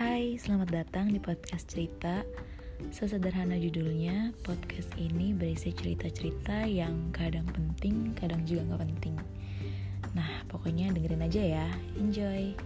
Hai, selamat datang di podcast cerita. Sesederhana judulnya, podcast ini berisi cerita-cerita yang kadang penting, kadang juga nggak penting. Nah, pokoknya dengerin aja ya. Enjoy.